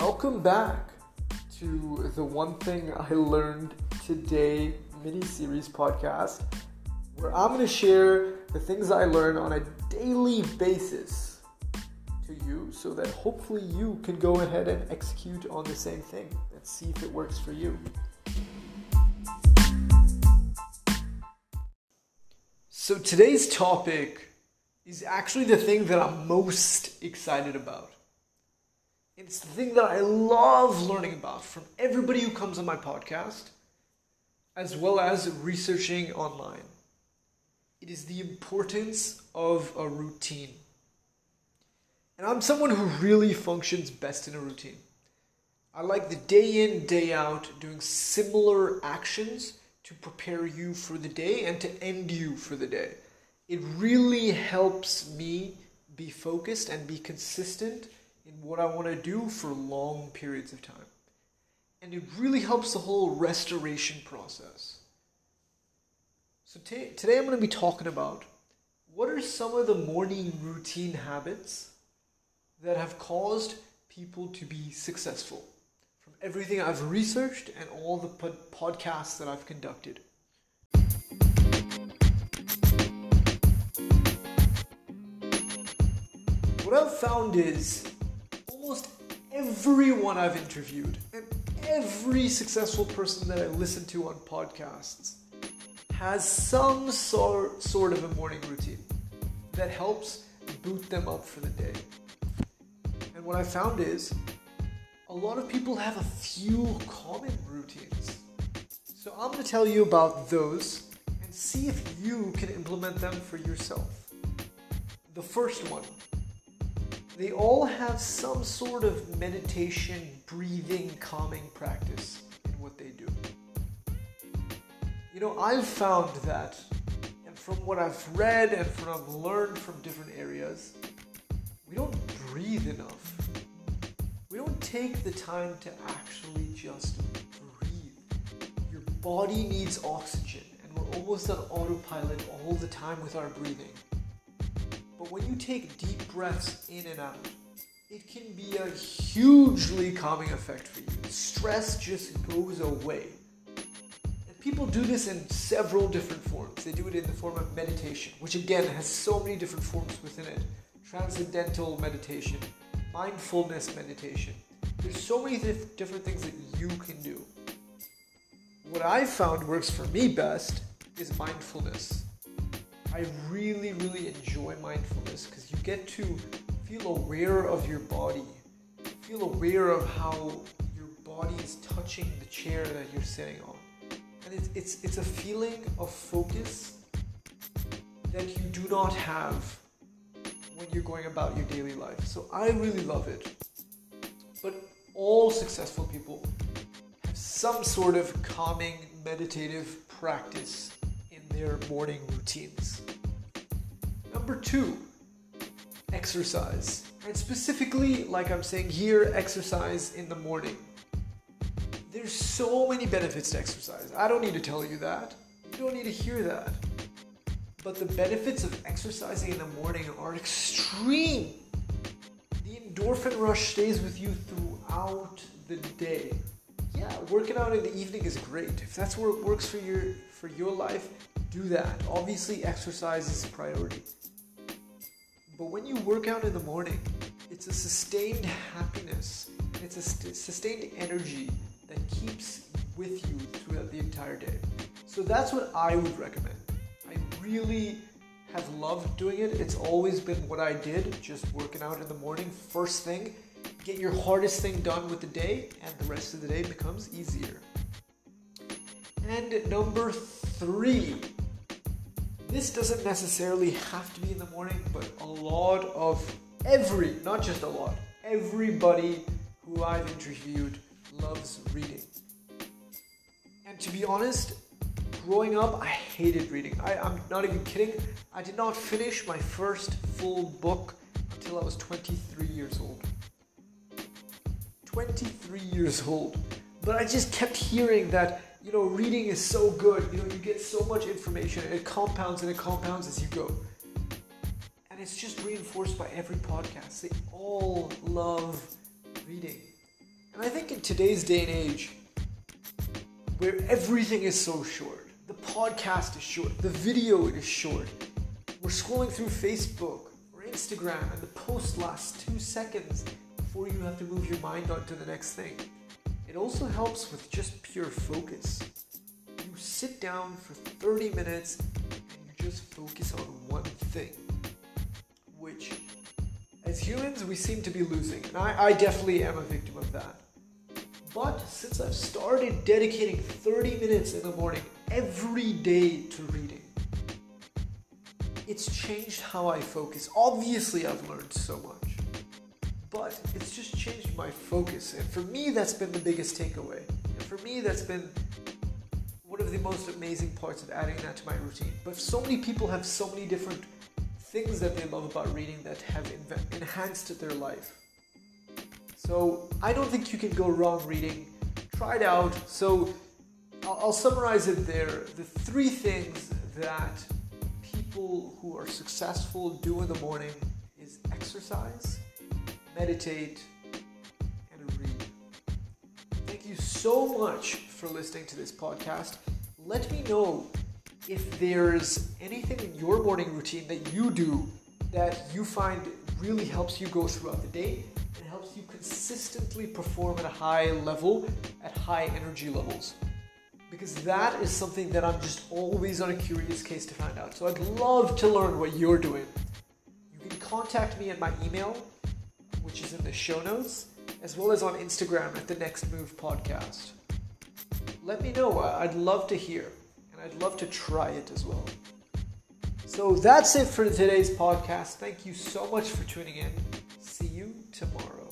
Welcome back to the One Thing I Learned Today mini series podcast, where I'm going to share the things I learn on a daily basis to you so that hopefully you can go ahead and execute on the same thing and see if it works for you. So today's topic is actually the thing that I'm most excited about. It's the thing that I love learning about from everybody who comes on my podcast, as well as researching online. It is the importance of a routine. And I'm someone who really functions best in a routine. I like the day in, day out doing similar actions to prepare you for the day and to end you for the day. It really helps me be focused and be consistent in what I want to do for long periods of time. And it really helps the whole restoration process. So t- today I'm going to be talking about what are some of the morning routine habits that have caused people to be successful from everything I've researched and all the pod- podcasts that I've conducted. What I've found is almost everyone I've interviewed and every successful person that I listen to on podcasts has some sort, sort of a morning routine that helps boot them up for the day. And what I found is a lot of people have a few common routines. So I'm going to tell you about those and see if you can implement them for yourself. The first one they all have some sort of meditation, breathing, calming practice in what they do. You know, I've found that, and from what I've read and from what I've learned from different areas, we don't breathe enough We don't take the time to actually just breathe. Your body needs oxygen, and we're almost on autopilot all the time with our breathing. But when you take deep breaths in and out, it can be a hugely calming effect for you. Stress just goes away. People do this in several different forms. They do it in the form of meditation, which again has so many different forms within it transcendental meditation, mindfulness meditation. There's so many different things that you can do. What I found works for me best is mindfulness. I really, really enjoy mindfulness because you get to feel aware of your body, feel aware of how your body is touching the chair that you're sitting on. And it's, it's, it's a feeling of focus that you do not have when you're going about your daily life. So I really love it. But all successful people have some sort of calming meditative practice in their morning routines. Number two, exercise. And specifically, like I'm saying here, exercise in the morning. There's so many benefits to exercise. I don't need to tell you that. You don't need to hear that. But the benefits of exercising in the morning are extreme. The endorphin rush stays with you throughout the day. Yeah, working out in the evening is great. If that's what works for your for your life, do that. Obviously, exercise is a priority. But when you work out in the morning, it's a sustained happiness. and It's a st- sustained energy that keeps with you throughout the entire day. So that's what I would recommend I really have loved doing it. It's always been what I did, just working out in the morning, first thing. Get your hardest thing done with the day, and the rest of the day becomes easier. And number three, this doesn't necessarily have to be in the morning, but a lot of every, not just a lot, everybody who I've interviewed loves reading. And to be honest, growing up, I hated reading. I, I'm not even kidding. I did not finish my first full book until I was 23 years old. 23 years old. But I just kept hearing that, you know, reading is so good. You know, you get so much information it compounds and it compounds as you go. And it's just reinforced by every podcast. They all love reading. And I think in today's day and age, where everything is so short, the podcast is short, the video is short, we're scrolling through Facebook or Instagram and the post lasts two seconds before you have to move your mind on to the next thing. It also helps with just pure focus. You sit down for 30 minutes and you just focus on one thing, which as humans we seem to be losing. And I, I definitely am a victim of that. But since I've started dedicating 30 minutes in the morning every day to reading, it's changed how I focus. Obviously, I've learned so much, but it's just changed my focus. And for me, that's been the biggest takeaway. And for me, that's been one of the most amazing parts of adding that to my routine. But so many people have so many different things that they love about reading that have inv- enhanced their life. So I don't think you can go wrong reading. Try it out. So I'll, I'll summarize it there. The three things that people who are successful do in the morning is exercise, meditate, and read. Thank you so much for listening to this podcast. Let me know if there's anything in your morning routine that you do that you find really helps you go throughout the day and helps you consistently perform at a high level, at high energy levels. Because that is something that I'm just always on a curious case to find out. So I'd love to learn what you're doing. You can contact me at my email, which is in the show notes, as well as on Instagram at the Next Move Podcast. Let me know. I'd love to hear and I'd love to try it as well. So that's it for today's podcast. Thank you so much for tuning in. See you tomorrow.